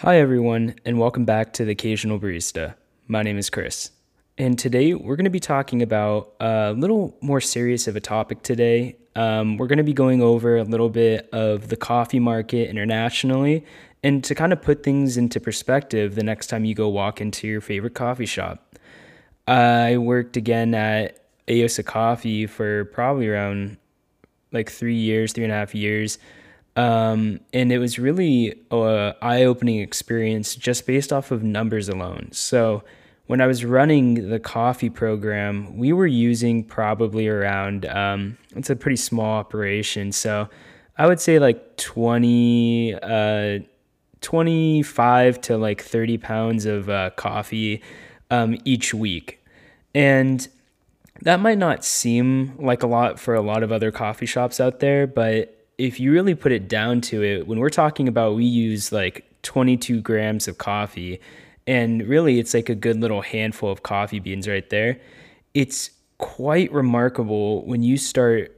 Hi, everyone, and welcome back to the Occasional Barista. My name is Chris, and today we're going to be talking about a little more serious of a topic today. Um, we're going to be going over a little bit of the coffee market internationally and to kind of put things into perspective the next time you go walk into your favorite coffee shop. I worked again at Aosa Coffee for probably around like three years, three and a half years. Um, and it was really a eye-opening experience just based off of numbers alone. So when I was running the coffee program, we were using probably around um, it's a pretty small operation, so I would say like 20, uh, 25 to like 30 pounds of uh, coffee um, each week. And that might not seem like a lot for a lot of other coffee shops out there, but if you really put it down to it, when we're talking about we use like 22 grams of coffee, and really it's like a good little handful of coffee beans right there, it's quite remarkable when you start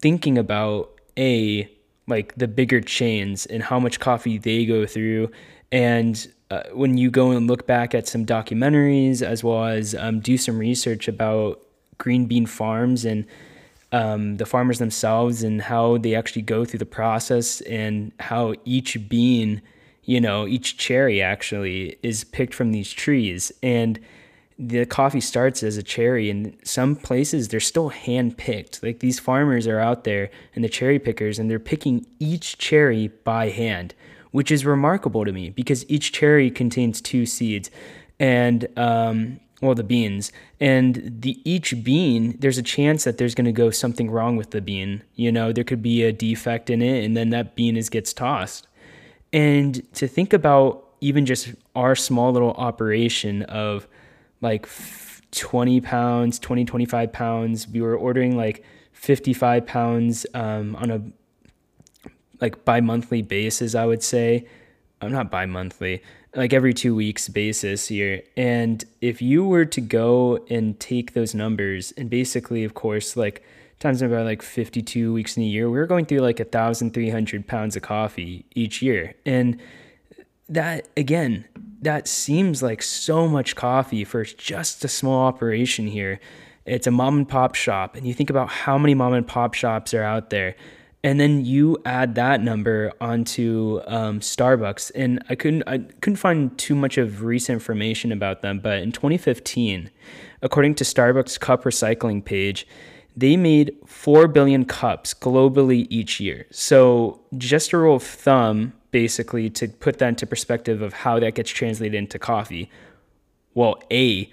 thinking about a like the bigger chains and how much coffee they go through and uh, when you go and look back at some documentaries as well as um, do some research about green bean farms and um, the farmers themselves and how they actually go through the process and how each bean, you know, each cherry actually is picked from these trees. And the coffee starts as a cherry and some places they're still hand picked like these farmers are out there and the cherry pickers and they're picking each cherry by hand which is remarkable to me because each cherry contains two seeds and um, well the beans. And the each bean there's a chance that there's going to go something wrong with the bean. You know there could be a defect in it and then that bean is gets tossed. And to think about even just our small little operation of like 20 pounds 20 25 pounds we were ordering like 55 pounds um, on a like bi-monthly basis i would say. I'm not bi-monthly like every two weeks basis here. And if you were to go and take those numbers and basically, of course, like times about like 52 weeks in a year, we are going through like 1,300 pounds of coffee each year. And that, again, that seems like so much coffee for just a small operation here. It's a mom and pop shop. And you think about how many mom and pop shops are out there and then you add that number onto um, Starbucks, and I couldn't I couldn't find too much of recent information about them, but in 2015, according to Starbucks cup recycling page, they made four billion cups globally each year. So just a rule of thumb, basically, to put that into perspective of how that gets translated into coffee. Well, a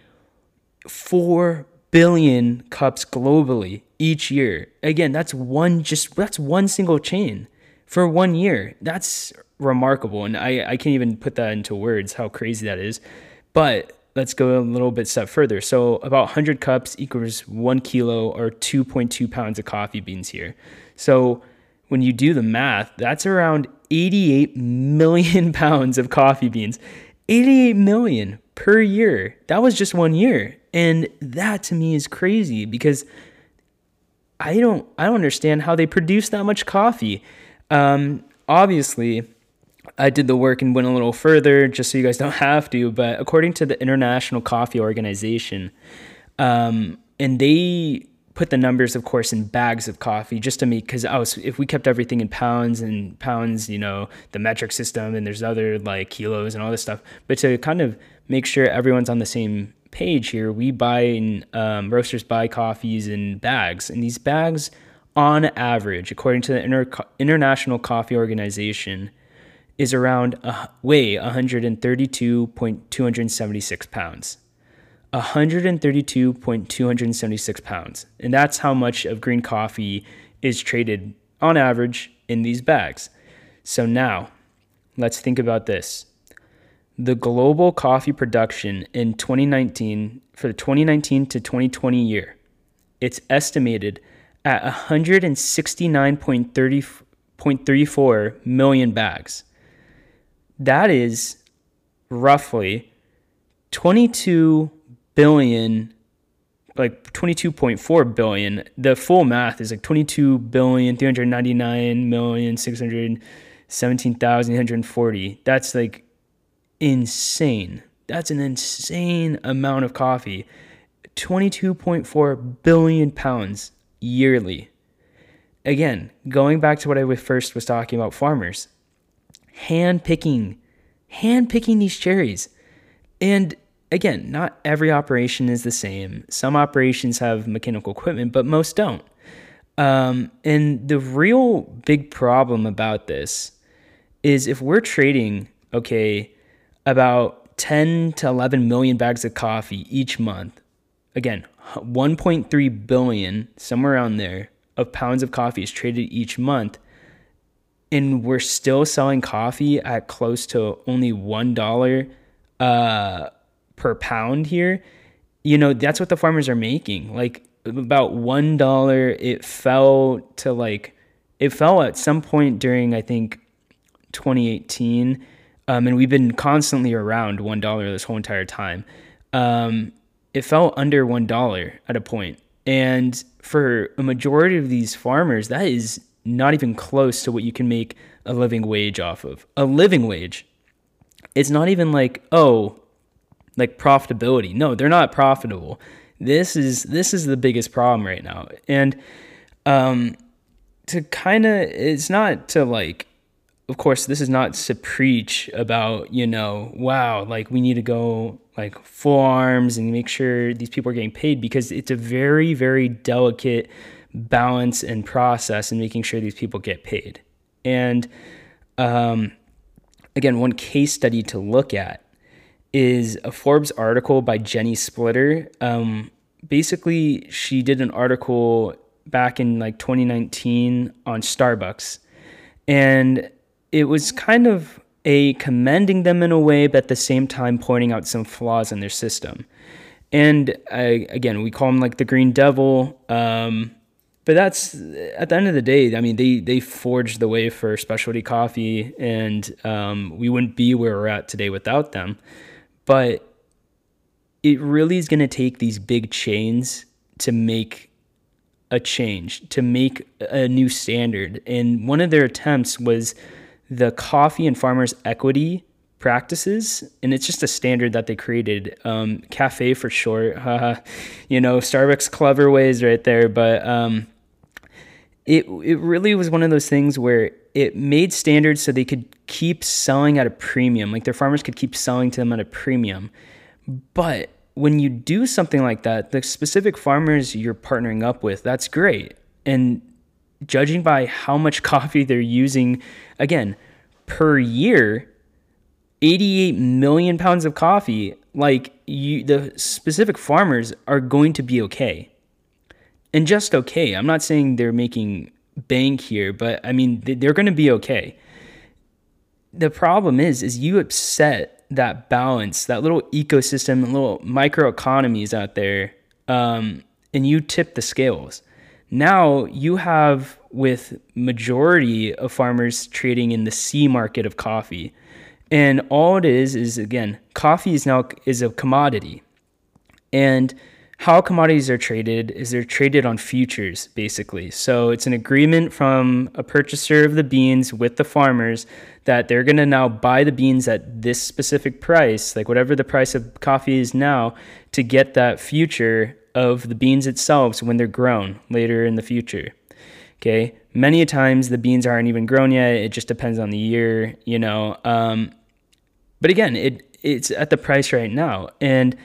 four billion cups globally each year. Again, that's one just that's one single chain for one year. That's remarkable. And I, I can't even put that into words how crazy that is. But let's go a little bit step further. So about 100 cups equals one kilo or 2.2 pounds of coffee beans here. So when you do the math, that's around 88 million pounds of coffee beans. 88 million per year. That was just one year. And that to me is crazy because I don't I don't understand how they produce that much coffee. Um, obviously, I did the work and went a little further just so you guys don't have to. But according to the International Coffee Organization, um, and they put the numbers, of course, in bags of coffee just to make because I was if we kept everything in pounds and pounds, you know, the metric system and there's other like kilos and all this stuff, but to kind of make sure everyone's on the same page here, we buy um, roasters buy coffees in bags, and these bags, on average, according to the Inter- International Coffee Organization, is around uh, weigh 132.276 pounds. 132.276 pounds, and that's how much of green coffee is traded on average in these bags. So now, let's think about this the global coffee production in 2019 for the 2019 to 2020 year. It's estimated at 169.34 million bags. That is roughly 22 billion like 22.4 billion. The full math is like 22 billion 399 million 617,840 that's like insane. That's an insane amount of coffee. 22.4 billion pounds yearly. Again, going back to what I first was talking about farmers, hand picking, hand picking these cherries. And again, not every operation is the same. Some operations have mechanical equipment, but most don't. Um, and the real big problem about this is if we're trading, okay, about 10 to 11 million bags of coffee each month, again, 1.3 billion, somewhere around there, of pounds of coffee is traded each month. And we're still selling coffee at close to only $1 uh, per pound here. You know, that's what the farmers are making. Like about $1, it fell to like, it fell at some point during, I think, 2018. Um, and we've been constantly around $1 this whole entire time. Um, it fell under $1 at a. And for a majority of these farmers, that is not even close to what you can make a living wage off of. A living wage. It's not even like, oh, like profitability. No, they're not profitable. This is this is the biggest problem right now. And um to kind of it's not to like of course, this is not to preach about, you know, wow, like we need to go like full arms and make sure these people are getting paid because it's a very, very delicate balance and process in making sure these people get paid. And um, again, one case study to look at is a Forbes article by Jenny Splitter. Um, basically, she did an article back in like 2019 on Starbucks. And it was kind of a commending them in a way, but at the same time pointing out some flaws in their system. And I, again, we call them like the Green Devil. Um, but that's at the end of the day. I mean, they they forged the way for specialty coffee, and um, we wouldn't be where we're at today without them. But it really is going to take these big chains to make a change, to make a new standard. And one of their attempts was the coffee and farmers equity practices and it's just a standard that they created. Um, cafe for short you know starbucks clever ways right there but um, it, it really was one of those things where it made standards so they could keep selling at a premium. Like their farmers could keep selling to them at a premium. But when you do something like that the specific farmers you're partnering up with that's great. And judging by how much coffee they're using, again, per year, 88 million pounds of coffee, like you, the specific farmers are going to be okay. And just okay. I'm not saying they're making bank here, but I mean, they're going to be okay. The problem is, is you upset that balance, that little ecosystem, little microeconomies out there, um, and you tip the scales. Now you have with majority of farmers trading in the C market of coffee. And all it is is again, coffee is now is a commodity. And how commodities are traded is they're traded on futures basically. So it's an agreement from a purchaser of the beans with the farmers that they're going to now buy the beans at this specific price, like whatever the price of coffee is now, to get that future of the beans itself when they're grown later in the future. Okay, many times the beans aren't even grown yet. It just depends on the year, you know. Um, but again, it it's at the price right now, and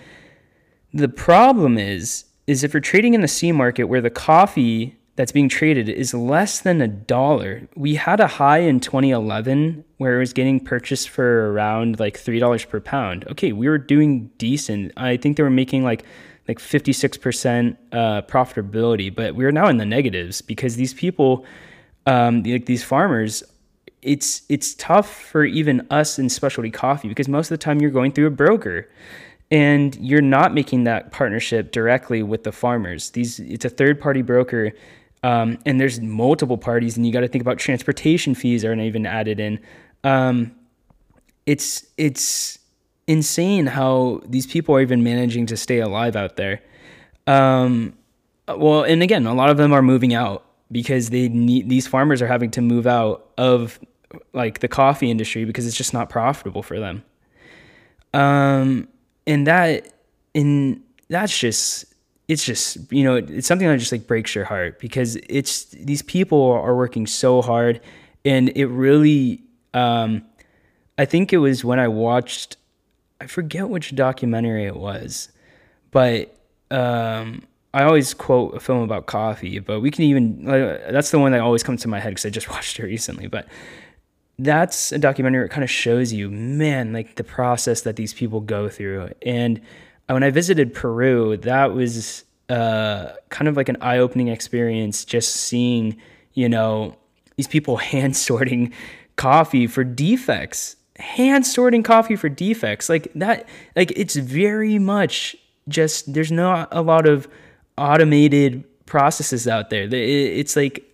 the problem is is if you're trading in the C market where the coffee that's being traded is less than a dollar. We had a high in 2011 where it was getting purchased for around like $3 per pound. Okay, we were doing decent. I think they were making like like 56% uh, profitability, but we're now in the negatives because these people, um, like these farmers, it's it's tough for even us in specialty coffee because most of the time you're going through a broker and you're not making that partnership directly with the farmers. These it's a third party broker, um, and there's multiple parties, and you got to think about transportation fees aren't even added in. Um, it's it's insane how these people are even managing to stay alive out there. Um, well, and again, a lot of them are moving out because they need these farmers are having to move out of like the coffee industry because it's just not profitable for them. Um, and that, and that's just, it's just, you know, it's something that just like breaks your heart because it's, these people are working so hard and it really, um, I think it was when I watched, I forget which documentary it was, but, um, I always quote a film about coffee, but we can even, uh, that's the one that always comes to my head because I just watched it recently, but that's a documentary that kind of shows you, man, like the process that these people go through. And when I visited Peru, that was uh, kind of like an eye opening experience just seeing, you know, these people hand sorting coffee for defects, hand sorting coffee for defects. Like that, like it's very much just, there's not a lot of automated processes out there. It's like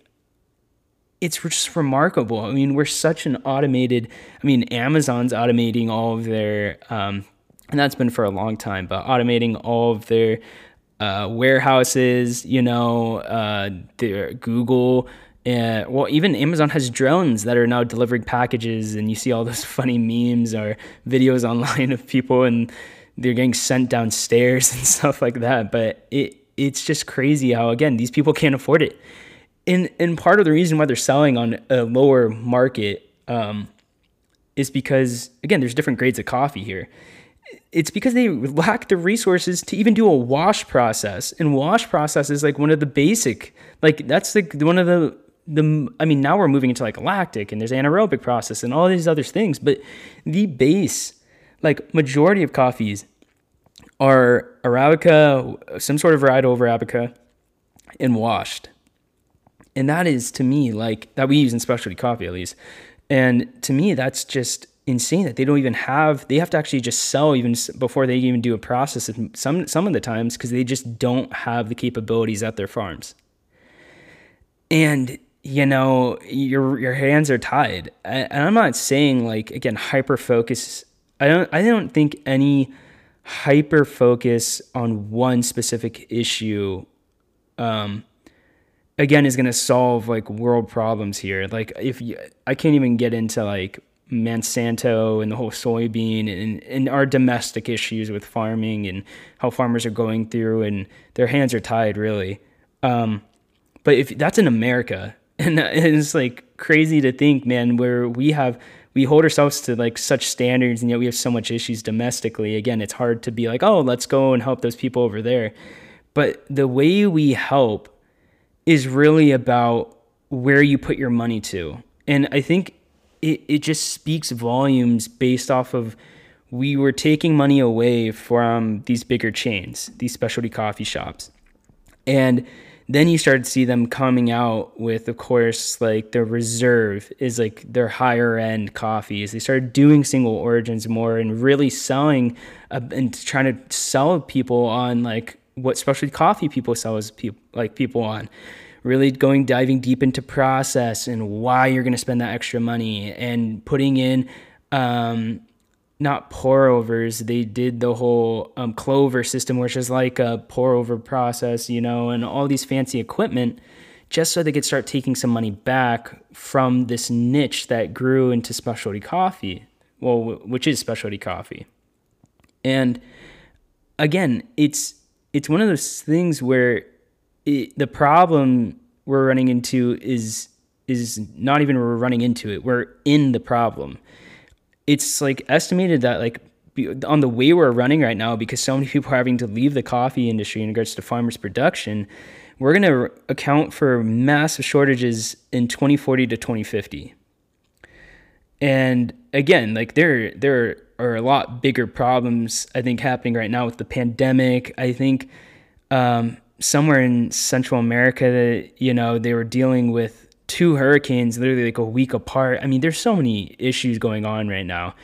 it's just remarkable. I mean, we're such an automated. I mean, Amazon's automating all of their, um, and that's been for a long time, but automating all of their uh, warehouses. You know, uh, their Google. And well, even Amazon has drones that are now delivering packages, and you see all those funny memes or videos online of people and they're getting sent downstairs and stuff like that. But it it's just crazy how again these people can't afford it and and part of the reason why they're selling on a lower market um, is because again, there's different grades of coffee here. It's because they lack the resources to even do a wash process, and wash process is like one of the basic, like that's like one of the the. I mean, now we're moving into like lactic, and there's anaerobic process, and all these other things, but the base, like majority of coffees, are arabica, some sort of varietal of arabica, and washed and that is to me like that we use in specialty coffee at least. And to me, that's just insane that they don't even have. They have to actually just sell even before they even do a process. Some some of the times because they just don't have the capabilities at their farms. And you know your your hands are tied. And I'm not saying like again hyper focus. I don't I don't think any hyper focus on one specific issue um, again is going to solve like world problems here. Like if you, I can't even get into like Monsanto and the whole soybean and, and our domestic issues with farming and how farmers are going through and their hands are tied really. Um, but if that's in America Uh, and it's like crazy to think, man, where we have, we hold ourselves to like such standards and yet we have so much issues domestically. Again, it's hard to be like, oh, let's go and help those people over there. But the way we help is really about where you put your money to. And I think it, it just speaks volumes based off of we were taking money away from these bigger chains, these specialty coffee shops. And then you started to see them coming out with, of course, like their reserve is like their higher end coffees. They started doing single origins more and really selling uh, and trying to sell people on like what specialty coffee people sell as people like people on really going diving deep into process and why you're going to spend that extra money and putting in um, not pour overs they did the whole um, clover system which is like a pour over process you know and all these fancy equipment just so they could start taking some money back from this niche that grew into specialty coffee well which is specialty coffee and again it's it's one of those things where it, the problem we're running into is is not even we're running into it. We're in the problem. It's like estimated that like on the way we're running right now, because so many people are having to leave the coffee industry in regards to farmers' production, we're going to account for massive shortages in 2040 to 2050. And again, like there there are a lot bigger problems I think happening right now with the pandemic. I think um, somewhere in Central America you know they were dealing with two hurricanes literally like a week apart. I mean, there's so many issues going on right now,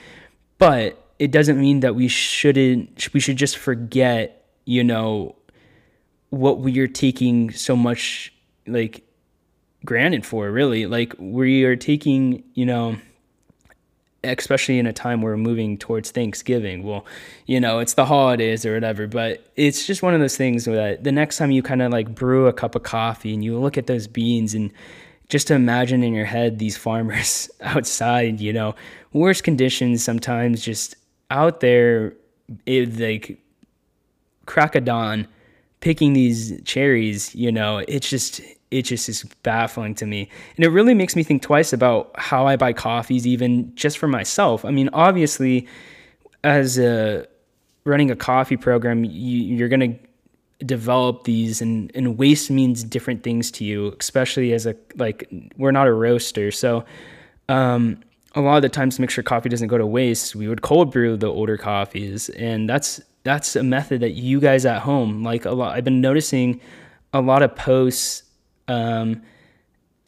but it doesn't mean that we shouldn't. We should just forget, you know, what we are taking so much like granted for. Really, like we are taking, you know especially in a time where we're moving towards Thanksgiving. Well, you know, it's the holidays or whatever, but it's just one of those things that the next time you kind of like brew a cup of coffee and you look at those beans and just to imagine in your head these farmers outside, you know, worse conditions sometimes just out there, it, like dawn, picking these cherries. You know, it's just it just is baffling to me, and it really makes me think twice about how I buy coffees, even just for myself. I mean, obviously, as a running a coffee program, you, you're gonna develop these and, and waste means different things to you especially as a like we're not a roaster. So um, a lot of the times to make sure coffee doesn't go to waste we would cold brew the older coffees. And that's that's a method that you guys at home like a lot i've been noticing a lot of posts um,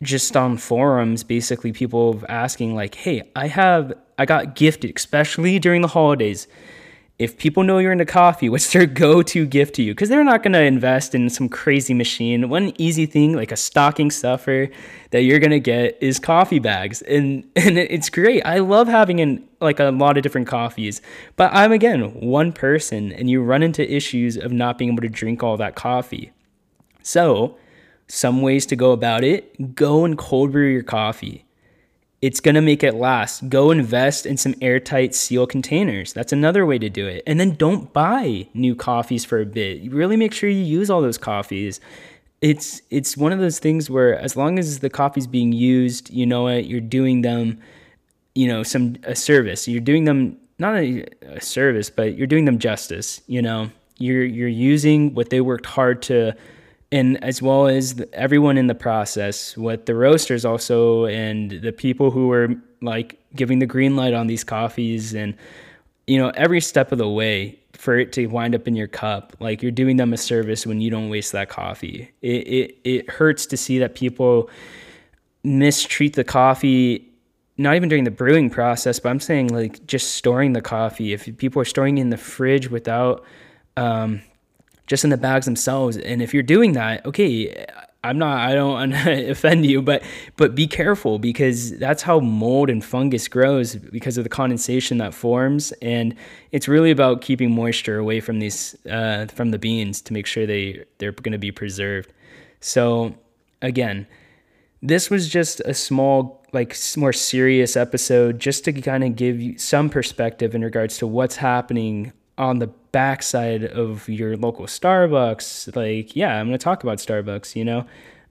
just on forums basically people asking like hey i have i got gifted especially during the holidays if people know you're into coffee, what's their go-to gift to you? Because they're not gonna invest in some crazy machine. One easy thing, like a stocking stuffer, that you're gonna get is coffee bags, and and it's great. I love having in like a lot of different coffees, but I'm again one person, and you run into issues of not being able to drink all that coffee. So, some ways to go about it: go and cold brew your coffee it's going to make it last. Go invest in some airtight seal containers. That's another way to do it. And then don't buy new coffees for a bit. Really make sure you use all those coffees. It's it's one of those things where as long as the coffee's being used, you know what, you're doing them, you know, some a service. You're doing them not a, a service, but you're doing them justice, you know. You're you're using what they worked hard to and as well as the, everyone in the process, what the roasters also and the people who were like giving the green light on these coffees and you know every step of the way for it to wind up in your cup like you're doing them a service when you don't waste that coffee. It it, it hurts to see that people mistreat the coffee not even during the brewing process but i'm saying like just storing the coffee. If people are storing in the fridge without um, just in the bags themselves. And if you're doing that, okay, I'm not I don't offend you, but but be careful because that's how mold and fungus grows because of the condensation that forms and it's really about keeping moisture away from these uh, from the beans to make sure they they're going to be preserved. So again, this was just a small like more serious episode just to kind of give you some perspective in regards to what's happening on the backside of your local Starbucks, like, yeah, I'm going to talk about Starbucks, you know?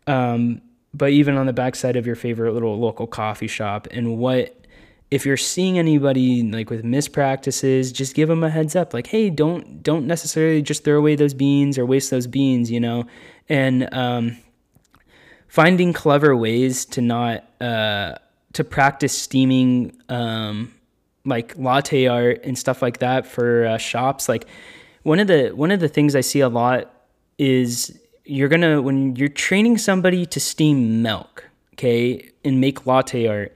Um, but even on the backside of your favorite little local coffee shop and what if you're seeing anybody like with mispractices just give them a heads up like hey don't don't necessarily just throw away those beans or waste those beans you know and um, finding clever ways to not uh, to practice steaming um, like latte art and stuff like that for uh, shops. Like one of the one of the things I see a lot is you're gonna when you're training somebody to steam milk, okay, and make latte art.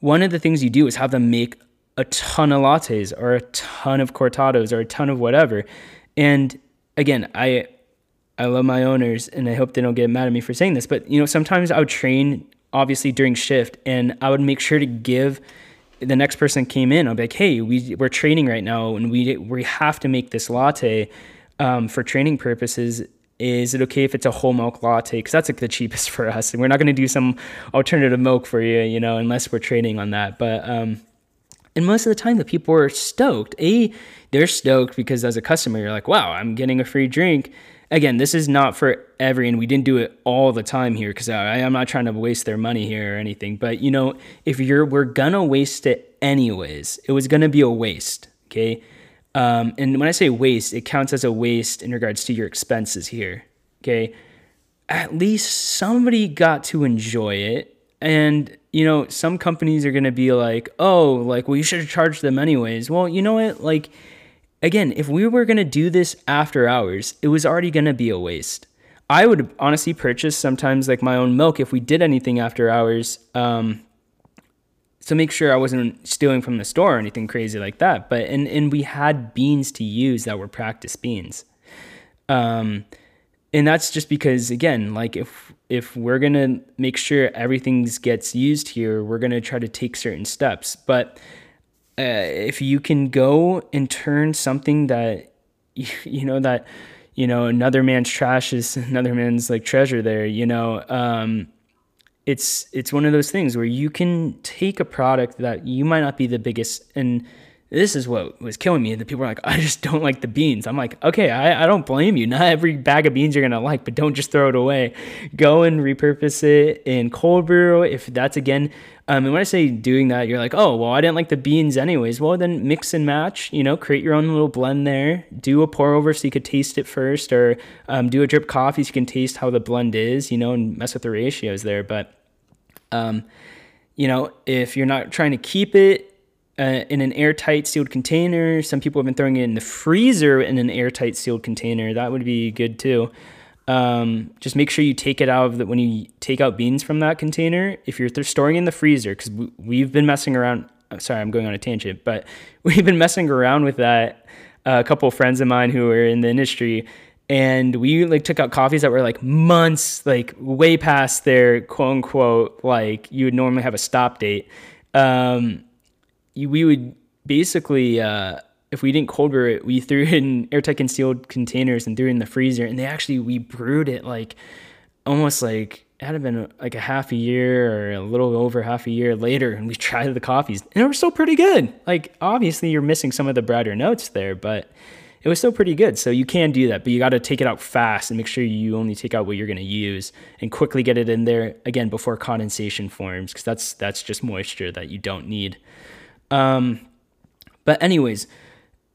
One of the things you do is have them make a ton of lattes or a ton of cortados or a ton of whatever. And again, I I love my owners and I hope they don't get mad at me for saying this, but you know, sometimes I would train obviously during shift and I would make sure to give the next person came in, I'll be like, hey, we, we're training right now and we, we have to make this latte um, for training purposes. Is it okay if it's a whole milk latte? Because that's like the cheapest for us. And we're not going to do some alternative milk for you, you know, unless we're training on that. But, um, and most of the time, the people are stoked. A, they're stoked because as a customer, you're like, wow, I'm getting a free drink again, this is not for every, and we didn't do it all the time here because I'm not trying to waste their money here or anything. But you know, if you're, we're gonna waste it anyways. It was gonna be a waste, okay? Um, and when I say waste, it counts as a waste in regards to your expenses here, okay? At least somebody got to enjoy it. And, you know, some companies are gonna be like, oh, like, well, you should have charged them anyways. Well, you know what? Like, again, if we were going to do this after hours, it was already going to be a waste. I would honestly purchase sometimes like my own milk if we did anything after hours um, to make sure I wasn't stealing from the store or anything crazy like that. But and and we had beans to use that were practice beans. Um, and that's just because again, like if if we're gonna make sure everything gets used here, we're gonna try to take certain steps. But uh, if you can go and turn something that you know that you know another man's trash is another man's like treasure there you know um, it's it's one of those things where you can take a product that you might not be the biggest and this is what was killing me. And The people were like, I just don't like the beans. I'm like, okay, I, I don't blame you. Not every bag of beans you're gonna like, but don't just throw it away. Go and repurpose it in cold brew. If that's again, um, and when I say doing that, you're like, oh, well, I didn't like the beans anyways. Well, then mix and match. You know, create your own little blend there. Do a pour over so you could taste it first, or um, do a drip coffee so you can taste how the blend is. You know, and mess with the ratios there. But, um, you know, if you're not trying to keep it uh, in an airtight sealed container. Some people have been throwing it in the freezer in an airtight sealed container. That would be good too. Um, just make sure you take it out of the when you take out beans from that container. If you're th- storing in the freezer, because we've been messing around. I'm sorry, I'm going on a tangent, but we've been messing around with that. Uh, a couple of friends of mine who are in the industry, and we like took out coffees that were like months, like way past their quote unquote like you would normally have a stop date. Um, we would basically, uh, if we didn't cold brew it, we threw it in airtight concealed containers and threw it in the freezer. And they actually, we brewed it like almost like it had been like a half a year or a little over half a year later. And we tried the coffees and they were still pretty good. Like, obviously, you're missing some of the brighter notes there, but it was still pretty good. So you can do that, but you got to take it out fast and make sure you only take out what you're going to use and quickly get it in there again before condensation forms because that's that's just moisture that you don't need. Um, but anyways,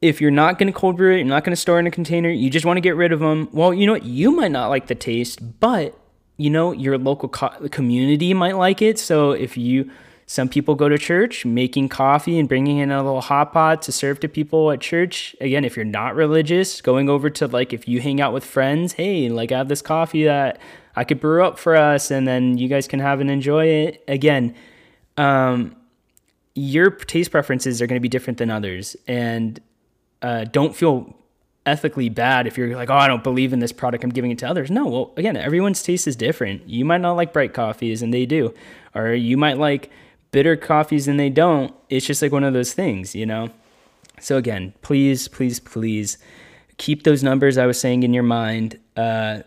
if you're not going to cold brew it, you're not going to store in a container, you just want to get rid of them. Well, you know what? You might not like the taste, but you know your local co- community might like it. So if you, some people go to church making coffee and bringing in a little hot pot to serve to people at church. Again, if you're not religious, going over to like if you hang out with friends, hey, like I have this coffee that I could brew up for us, and then you guys can have and enjoy it. Again, um, your taste preferences are going to be different than others. And uh, don't feel ethically bad if you're like oh i don't believe in this product i'm giving it to others. No well again everyone's taste is different. You might not like bright coffees and they do. Or you might like bitter coffees and they don't. It's just like one of those things you know? So again please please please keep those numbers i was saying in your mind uh,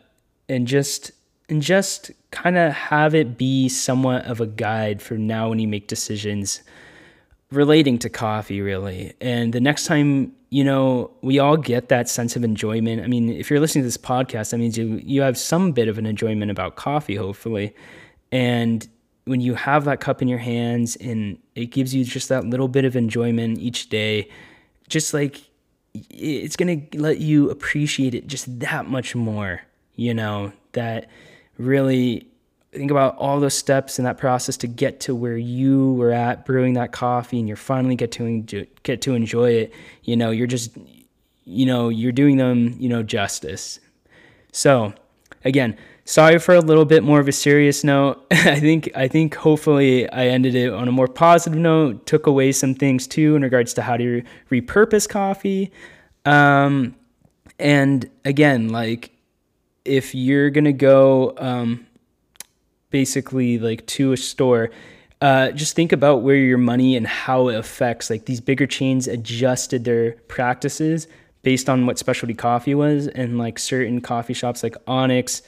and just and just kind of have it be somewhat of a guide for now when you make decisions relating to coffee really. And the next time, you know, we all get that sense of enjoyment. I mean, if you're listening to this podcast, that means you you have some bit of an enjoyment about coffee, hopefully. And when you have that cup in your hands and it gives you just that little bit of enjoyment each day, just like it's going to let you appreciate it just that much more, you know, that really think about all those steps in that process to get to where you were at brewing that coffee and you're finally get to enjoy, get to enjoy it you know you're just you know you're doing them you know justice. So again sorry for a little bit more of a serious note. I think i think hopefully i ended it on a more positive note took away some things too in regards to how to repurpose coffee. Um, and again like if you're gonna go um, basically like to a store, uh, just think about where your money and how it affects. Like these bigger chains adjusted their practices based on what specialty coffee was, and like certain coffee shops like Onyx,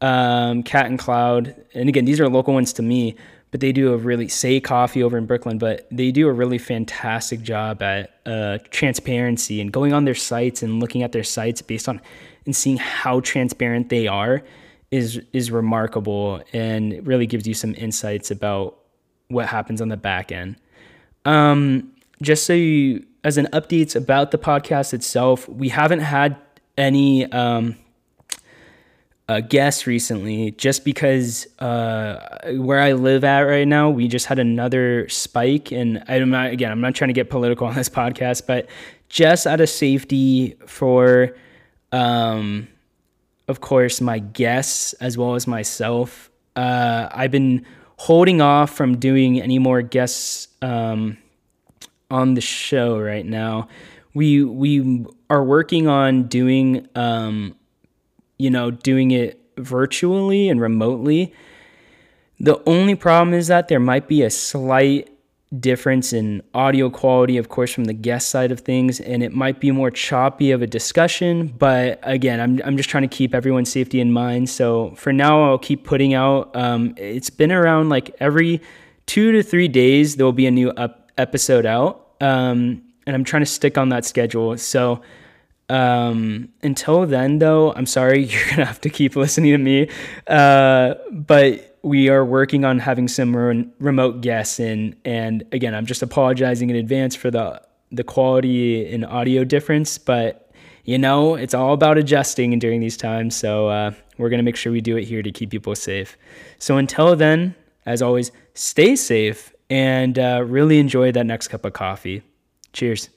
um, Cat and Cloud, and again these are local ones to me, but they do a really Sey coffee over in Brooklyn, but they do a really fantastic job at uh, transparency and going on their sites and looking at their sites based on and seeing how transparent they are is is remarkable and really gives you some insights about what happens on the back end. Um, just so you, as an updates about the podcast itself, we haven't had any um, uh, guests recently, just because uh, where I live at right now, we just had another spike, and I'm not again, I'm not trying to get political on this podcast, but just out of safety for um, of course, my guests as well as myself. Uh, I've been holding off from doing any more guests um, on the show right now. We we are working on doing um, you know doing it virtually and remotely. The only problem is that there might be a slight difference in audio quality, of course, from the guest side of things, and it might be more choppy of a discussion. But again, I'm, I'm just trying to keep everyone's safety in mind. So for now, I'll keep putting out. Um, it's been around like every two to three days, there will be a new up episode out. Um, and I'm trying to stick on that schedule. So um, until then, though, I'm sorry, you're gonna have to keep listening to me. Uh, but we are working on having some re- remote guests in, and again, I'm just apologizing in advance for the the quality and audio difference, but you know, it's all about adjusting during these times. So uh, we're gonna make sure we do it here to keep people safe. So until then, as always, stay safe and uh, really enjoy that next cup of coffee. Cheers.